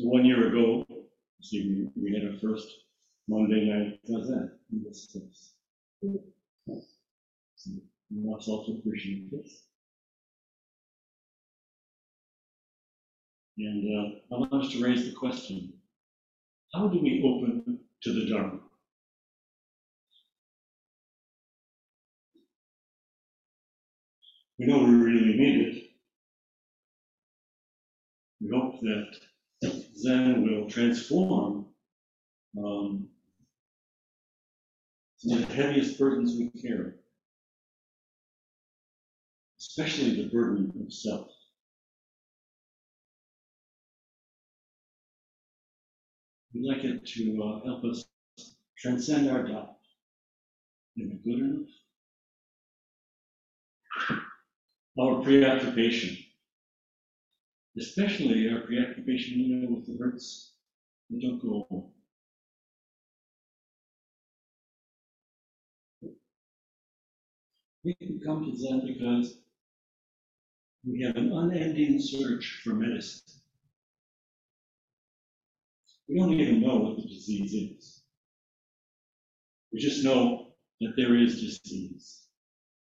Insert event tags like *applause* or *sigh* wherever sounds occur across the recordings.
One year ago, see, we, we had our first Monday night Zazen in this place. So, we must also appreciate this. And uh, I want us to raise the question, how do we open to the Dharma? We know we really need it. We hope that Zen will transform um, the heaviest burdens we carry, especially the burden of self. We'd like it to uh, help us transcend our doubt. Am I good enough? Our preoccupation, especially our preoccupation you know, with the hurts that don't go away. We can come to Zen because we have an unending search for medicine. We don't even know what the disease is. We just know that there is disease.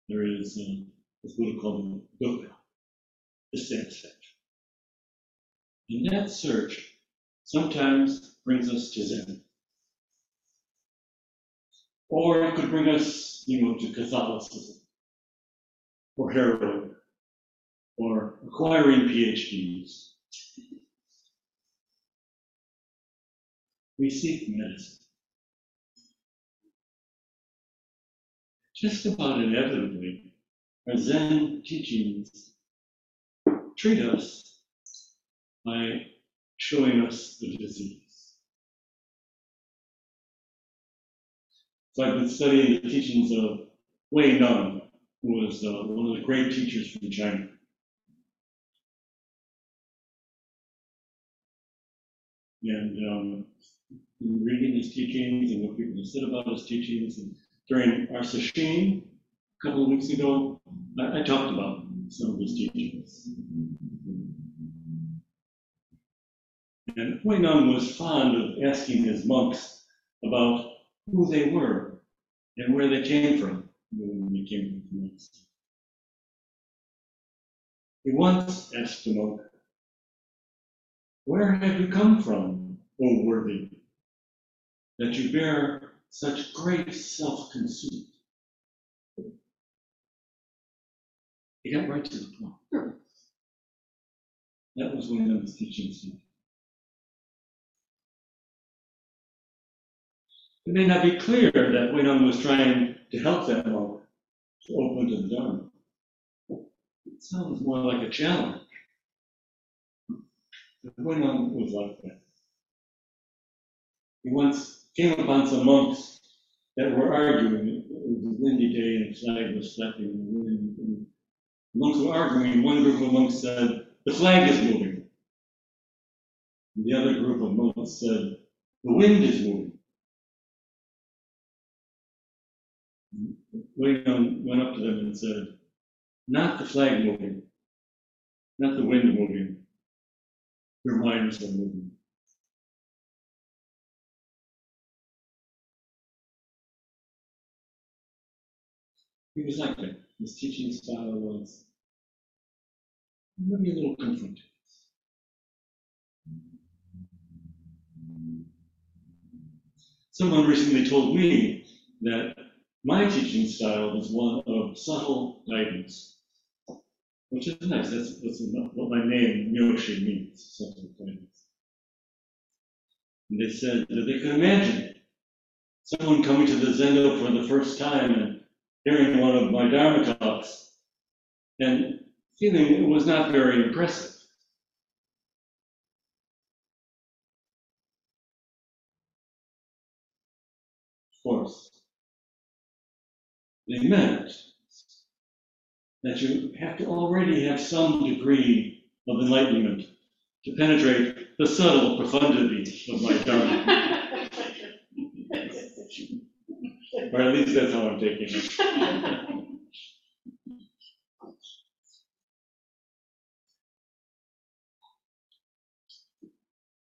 There is, um, what Buddha called dukkha. And that search sometimes brings us to Zen. Or it could bring us, you know, to Catholicism, or heroin, or acquiring PhDs. We seek medicine. Just about inevitably, our Zen teachings treat us by showing us the disease. So I've been studying the teachings of Hui Neng, who was uh, one of the great teachers from China. And um, reading his teachings and what people have said about his teachings. And during our session a couple of weeks ago, I, I talked about some of his teachings. And Hui Neng was fond of asking his monks about who they were and where they came from when they came from monks. He once asked a monk, Where have you come from, O worthy, that you bear such great self conceit? He got right to the point. Hmm. That was one of his teachings. It may not be clear that Huineng was trying to help that monk to open the Dharma. It sounds more like a challenge. But Huineng was like that. He once came upon some monks that were arguing. It was a windy day and the flag was flapping in the wind. And the monks were arguing. One group of monks said, The flag is moving. And the other group of monks said, The wind is moving. Huineng um, went up to them and said, Not the flag moving, not the wind moving, your minds are moving. He was like that. His teaching style was maybe a little confronting. Someone recently told me that my teaching style is one of subtle guidance, which is nice. That's, that's what my name, Myoshi, means, subtle guidance. And they said that they could imagine someone coming to the Zendo for the first time and hearing one of my Dharma talks and feeling it was not very impressive. Of course, they meant that you have to already have some degree of enlightenment to penetrate the subtle profundity of my Dharma. *laughs* or at least that's how I'm taking it.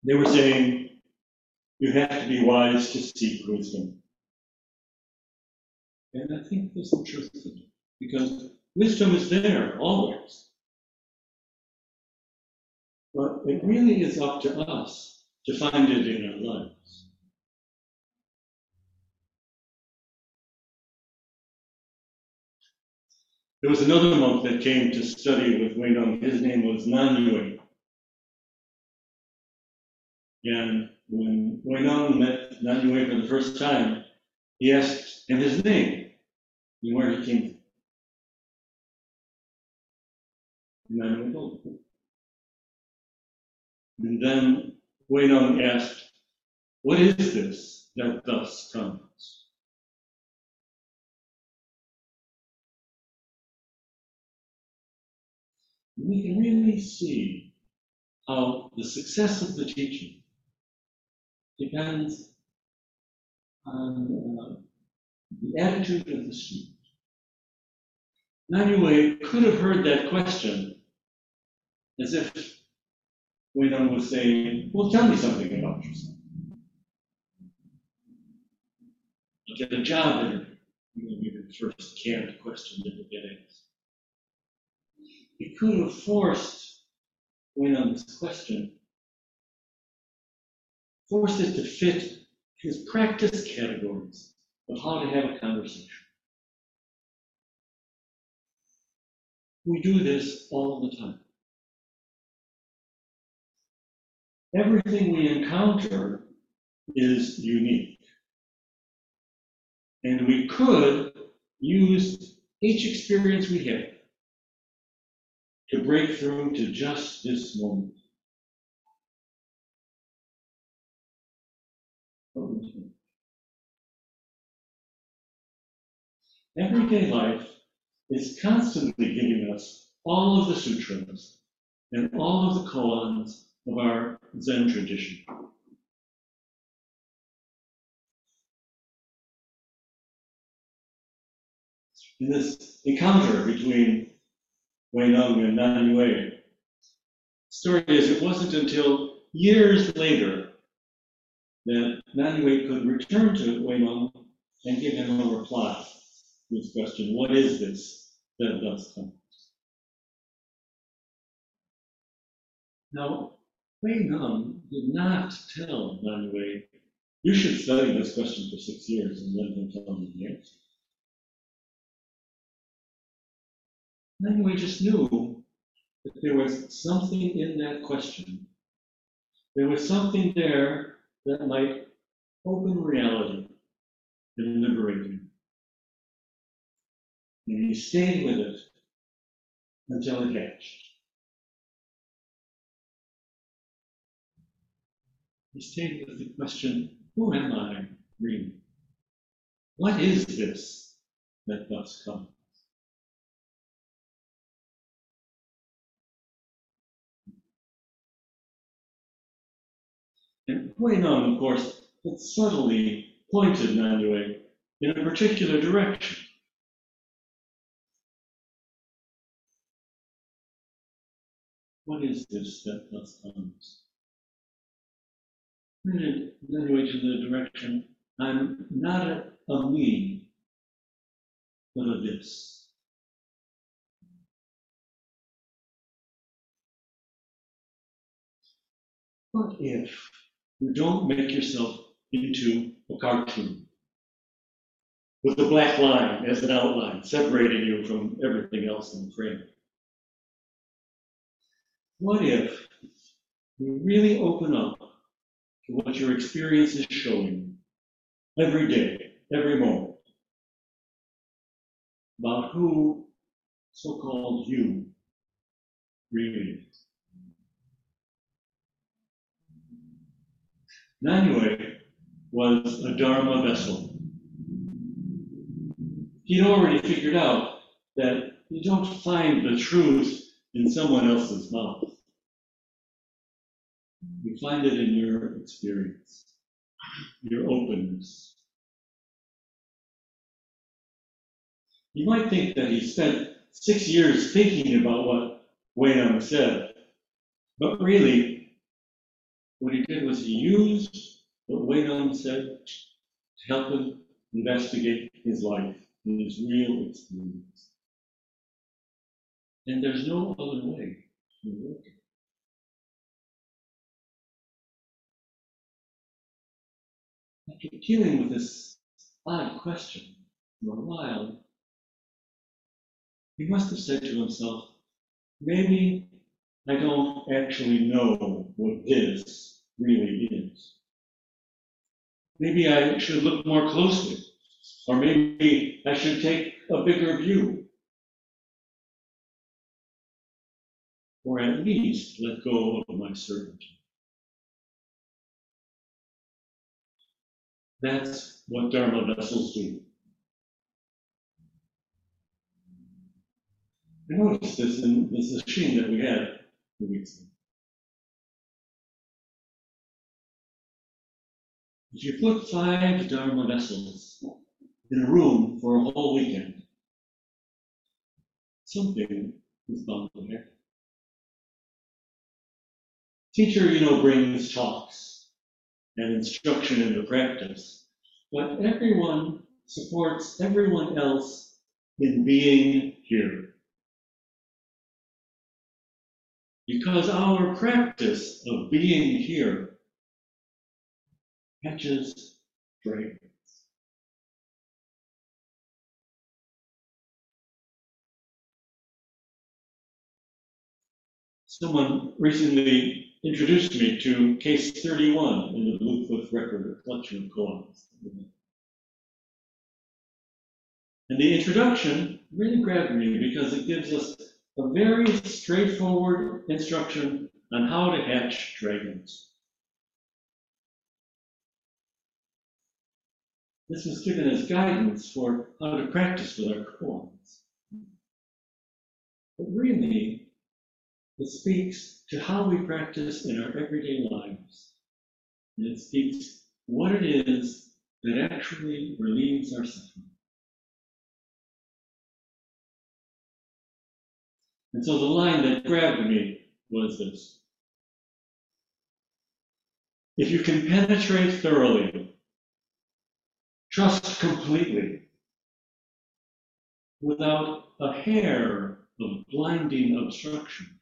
They were saying, you have to be wise to seek wisdom. And I think there's some truth it, because wisdom is there always. But it really is up to us to find it in our lives. There was another monk that came to study with Huineng. His name was Nan Yue. And when Huineng met Nan Yue for the first time, he asked him his name he came from. And then Huineng asked, What is this that thus comes? we can really see how the success of the teaching depends on uh, the attitude of the student. Nan Yue could have heard that question as if Huineng was saying, Well, tell me something about yourself. I'll get a job interview. Maybe the first canned question that get asked. He could have forced Huineng's question, forced it to fit his practice categories of how to have a conversation. We do this all the time. Everything we encounter is unique. And we could use each experience we have to break through to just this moment. Everyday life is constantly giving us all of the sutras and all of the koans of our Zen tradition. In this encounter between Huineng and Nan Yue, the story is it wasn't until years later that Nan Yue could return to Huineng and give him a reply to his question, what is this that thus comes? Now, Huineng did not tell Nan Yue, you should study this question for six years and then tell me the answer. Nan Yue just knew that there was something in that question. There was something there that might open reality and liberate him. And he stayed with it until it hatched. He stayed with the question, who am I really? What is this that thus comes? And Huineng, of course, had subtly pointed Nanyue in a particular direction. What is this that thus comes? Pointed Nan Yue to the direction, I'm not a, a me, but a this. What if you don't make yourself into a cartoon with a black line as an outline separating you from everything else in the frame. What if you really open up to what your experience is showing every day, every moment, about who so called you really is? Nan Yue was a Dharma vessel. He'd already figured out that you don't find the truth in someone else's mouth. You find it in your experience, your openness. You might think that he spent six years thinking about what Huineng said, but really, what he did was he used what Nong said to help him investigate his life, and his real experience. And there's no other way to work it. Dealing with this odd question for a while, he must have said to himself, maybe I don't actually know what this really is. Maybe I should look more closely, or maybe I should take a bigger view. Or at least let go of my certainty. That's what Dharma vessels do. I noticed this in this sesshin that we had a weeks ago. If you put five Dharma vessels in a room for a whole weekend, something is bound to happen. Teacher, you know, brings talks and instruction into practice, but everyone supports everyone else in being here. Because our practice of being here catches dragons. Someone recently introduced me to case 31 in the Blue Cliff Record, a collection of koans. And the introduction really grabbed me because it gives us a very straightforward instruction on how to hatch dragons. This was given as guidance for how to practice with our koans. But really, it speaks to how we practice in our everyday lives. And it speaks what it is that actually relieves our suffering. And so the line that grabbed me was this. If you can penetrate thoroughly, trust completely, without a hair of blinding obstruction,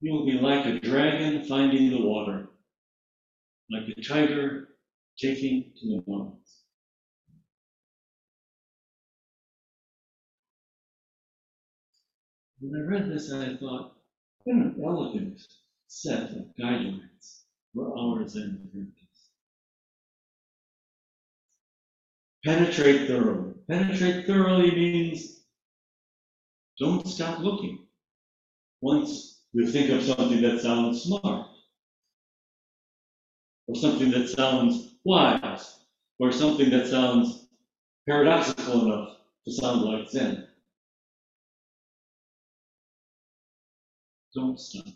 you will be like a dragon finding the water, like a tiger taking to the mountains. When I read this, I thought, what an elegant set of guidelines for our Zen practice. Penetrate thoroughly. Penetrate thoroughly means don't stop looking. Once you think of something that sounds smart, or something that sounds wise, or something that sounds paradoxical enough to sound like Zen. Don't stop.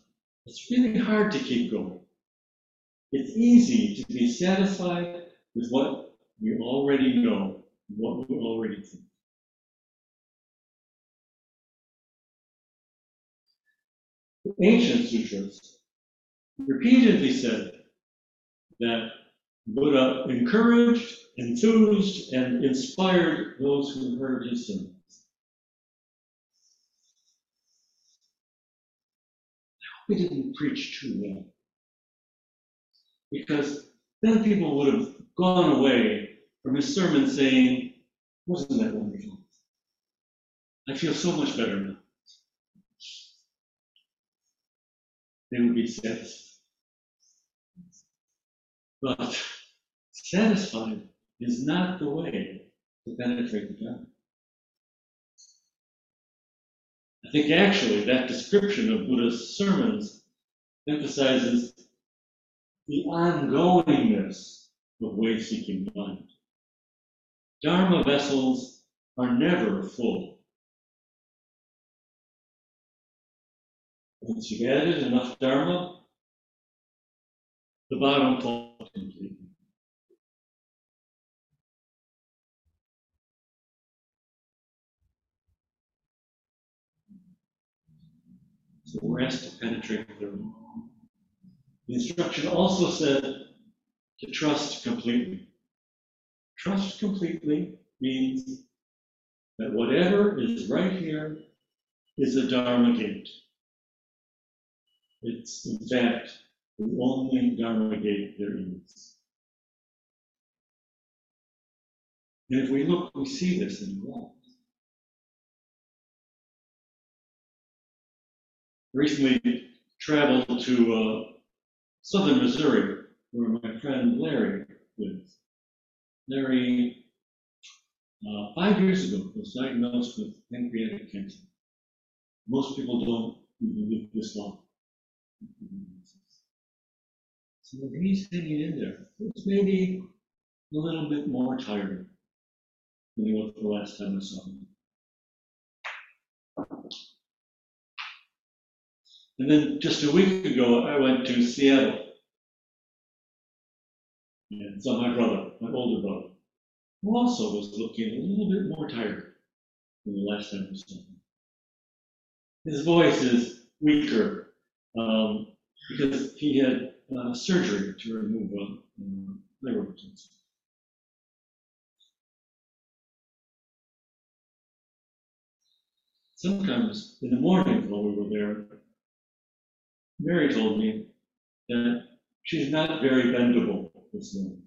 It's really hard to keep going. It's easy to be satisfied with what we already know, what we already think. The ancient sutras repeatedly said that Buddha encouraged, enthused, and inspired those who heard his sermons. I hope we didn't preach too well. Because then people would have gone away from his sermon saying, Wasn't that wonderful? I feel so much better now. They would be satisfied. But satisfied is not the way to penetrate the Dharma. I think actually that description of Buddha's sermons emphasizes the ongoingness of way seeking mind. Dharma vessels are never full. Once you've added enough Dharma, the bottom falls completely. So rest to penetrate the room. The instruction also said to trust completely. Trust completely means that whatever is right here is a Dharma gate. It's, in fact, the only Dharma gate there is. And if we look, we see this in wall. Recently traveled to uh, southern Missouri, where my friend Larry lives. Larry, uh, five years ago, was diagnosed with pancreatic cancer. Most people don't even live this long. So he's hanging in there. It's maybe a little bit more tired than he was the last time I saw him. And then just a week ago, I went to Seattle. And saw my brother, my older brother, who also was looking a little bit more tired than the last time I saw him. His voice is weaker um, because he had uh, surgery to remove a um, liver cancer. Sometimes in the morning while we were there, Mary told me that she's not very bendable this morning.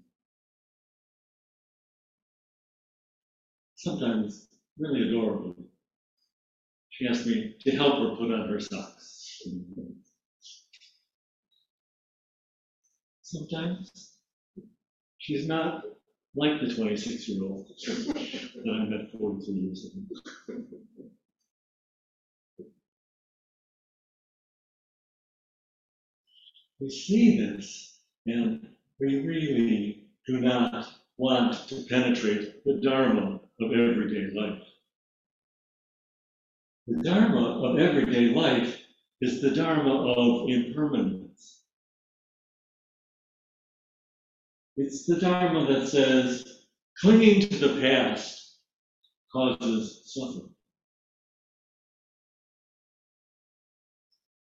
Sometimes really adorable. She asked me to help her put on her socks. Sometimes she's not like the 26 year old that I met 43 years ago. We see this, and we really do not want to penetrate the Dharma of everyday life. The Dharma of everyday life is the Dharma of impermanence. It's the Dharma that says clinging to the past causes suffering.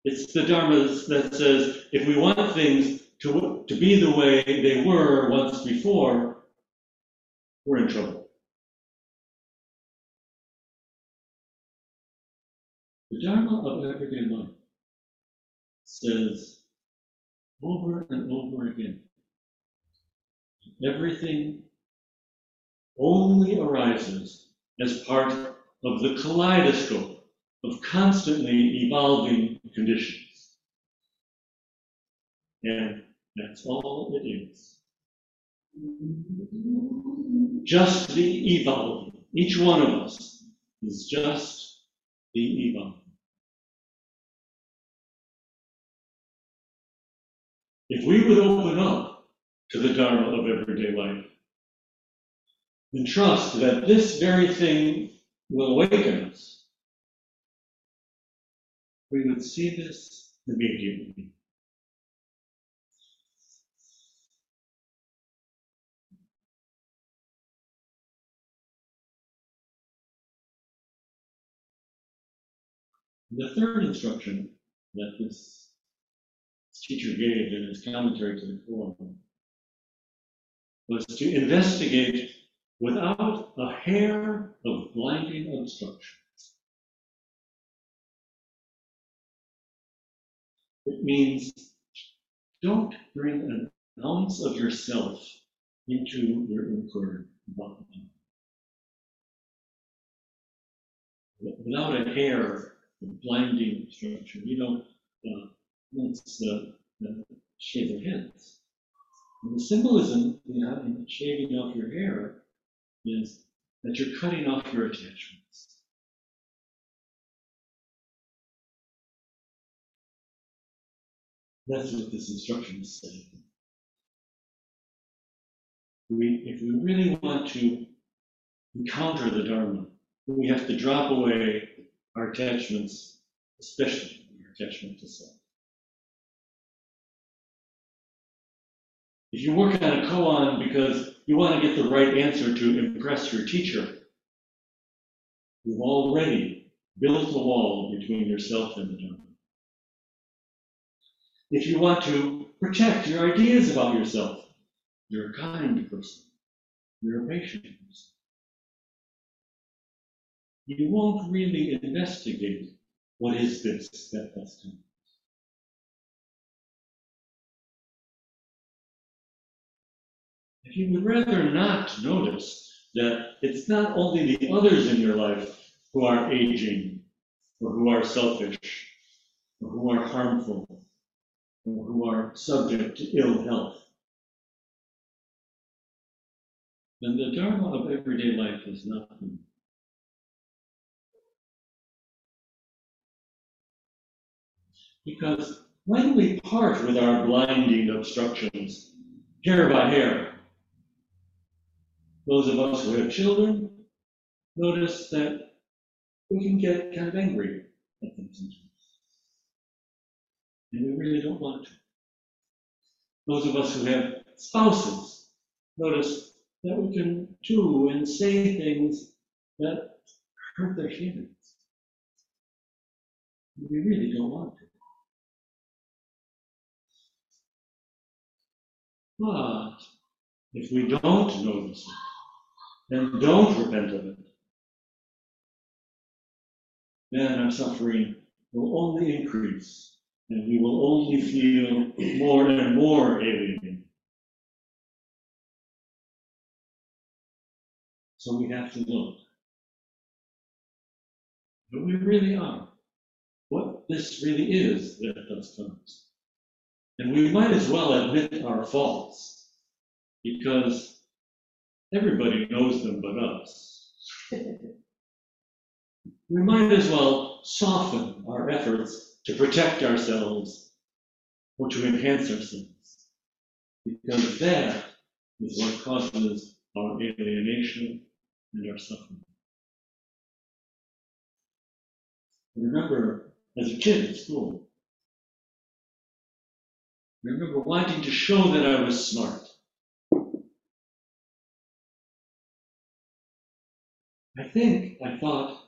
It's the Dharma that says if we want things to, to be the way they were once before, we're in trouble. The Dharma of everyday life says over and over again everything only arises as part of the kaleidoscope of constantly evolving conditions. And that's all it is. Just the evolving. Each one of us is just the evolving. If we would open up to the Dharma of everyday life and trust that this very thing will awaken us, we would see this immediately. The third instruction that this teacher gave in his commentary to the Koan was to investigate without a hair of blinding obstruction. It means don't bring an ounce of yourself into your inquiry Without a hair of blinding obstruction, you don't uh, once uh, shave. And the symbolism behind shaving off your hair is that you're cutting off your attachments. That's what this instruction is saying. We, if we really want to encounter the Dharma, we have to drop away our attachments, especially our attachment to self. If you work on a koan because you want to get the right answer to impress your teacher, you've already built a wall between yourself and the Dharma. if you want to protect your ideas about yourself, you're a kind person, you're a patient person. You won't really investigate what is this that has. You would rather not notice that it's not only the others in your life who are aging, or who are selfish, or who are harmful, or who are subject to ill health, then the Dharma of everyday life is nothing. Because when we part with our blinding obstructions, hair by hair, those of us who have children notice that we can get kind of angry at them sometimes. And we really don't want to. Those of us who have spouses notice that we can do and say things that hurt their feelings. We really don't want to. But if we don't notice it, and don't repent of it, then our suffering will only increase, and we will only feel more and more alienated. So we have to look who we really are, what this really is that does comes. And we might as well admit our faults, because everybody knows them but us. *laughs* we might as well soften our efforts to protect ourselves or to enhance ourselves, because that is what causes our alienation and our suffering. Remember, as a kid at school, I remember wanting to show that I was smart. I think I thought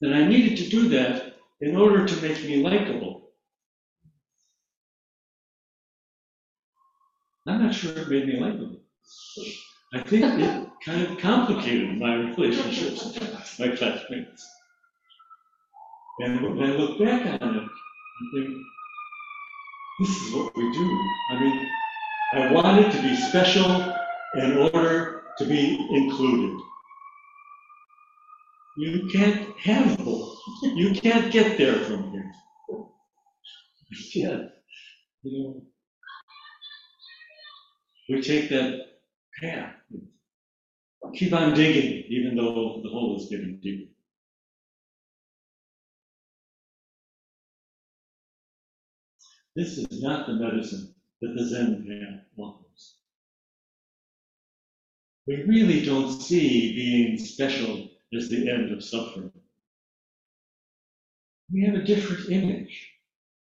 that I needed to do that in order to make me likable. I'm not sure it made me likable. I think it kind of complicated my relationships with my classmates. And when I look back on it, I think, this is what we do. I mean, I wanted to be special in order to be included. You can't have both. You can't get there from here. Yeah, you know, we take that path. Keep on digging, even though the hole is getting deeper. This is not the medicine that the Zen path offers. We really don't see being special as the end of suffering. We have a different image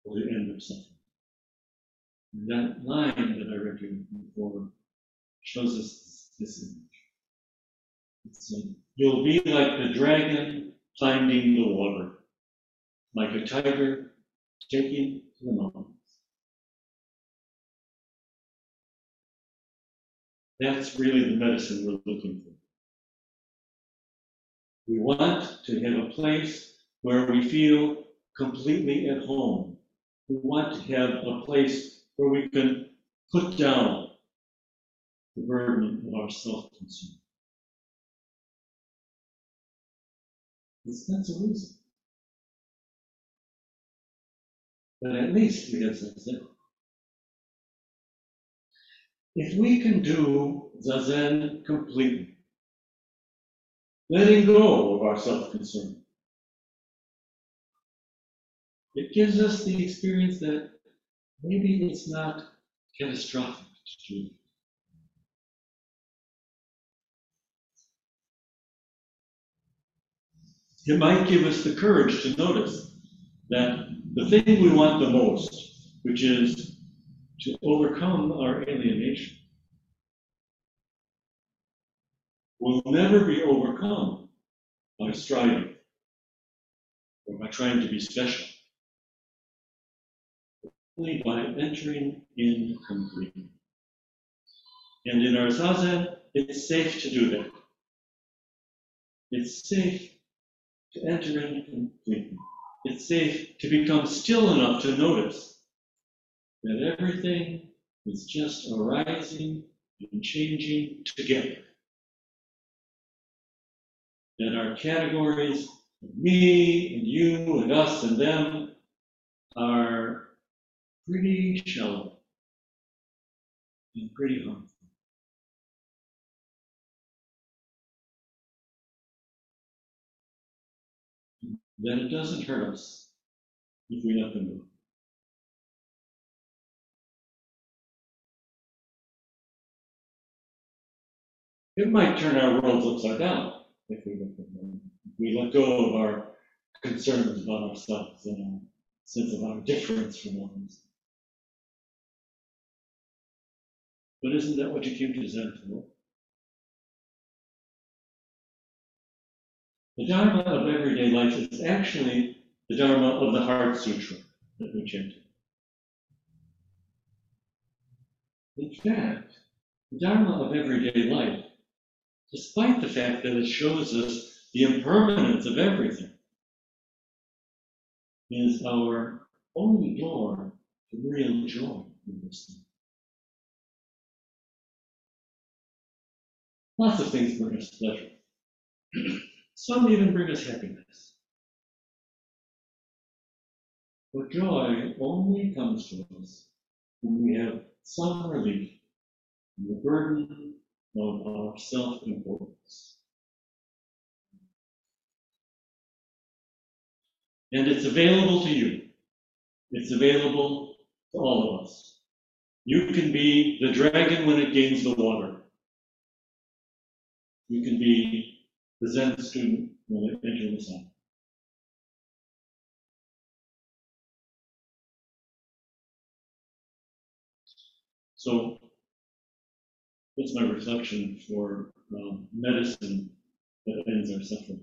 of the end of suffering. And that line that I read you before shows us this image. It's, You'll be like the dragon finding the water, like a tiger taking to the mountains. That's really the medicine we're looking for. We want to have a place where we feel completely at home. We want to have a place where we can put down the burden of our self-concern. It's not so easy. But at least gets us there. If we can do Zazen completely, letting go of our self-concern, it gives us the experience that maybe it's not catastrophic to do. It might give us the courage to notice that the thing we want the most, which is to overcome our alienation, will never be overcome by striving or by trying to be special. only by entering in completely. And in our zazen, it's safe to do that. It's safe to enter in completely. It's safe to become still enough to notice that everything is just arising and changing together. That our categories, me and you and us and them, are pretty shallow and pretty harmful. That it doesn't hurt us if we let them go. It might turn our worlds upside down if we let them go. We let go of our concerns about ourselves and our sense of our difference from others. But isn't that what you came to Zen for? The Dharma of everyday life is actually the Dharma of the Heart Sutra that we chanted. In fact, the Dharma of everyday life, despite the fact that it shows us the impermanence of everything, is our only door to real joy in this thing. Lots of things bring us pleasure. *clears throat* Some even bring us happiness. But joy only comes to us when we have some relief from the burden of our self importance. And it's available to you. It's available to all of us. You can be the dragon when it gains the water. You can be the Zen student when they enter the sun. So that's my reflection for um, medicine that ends our suffering.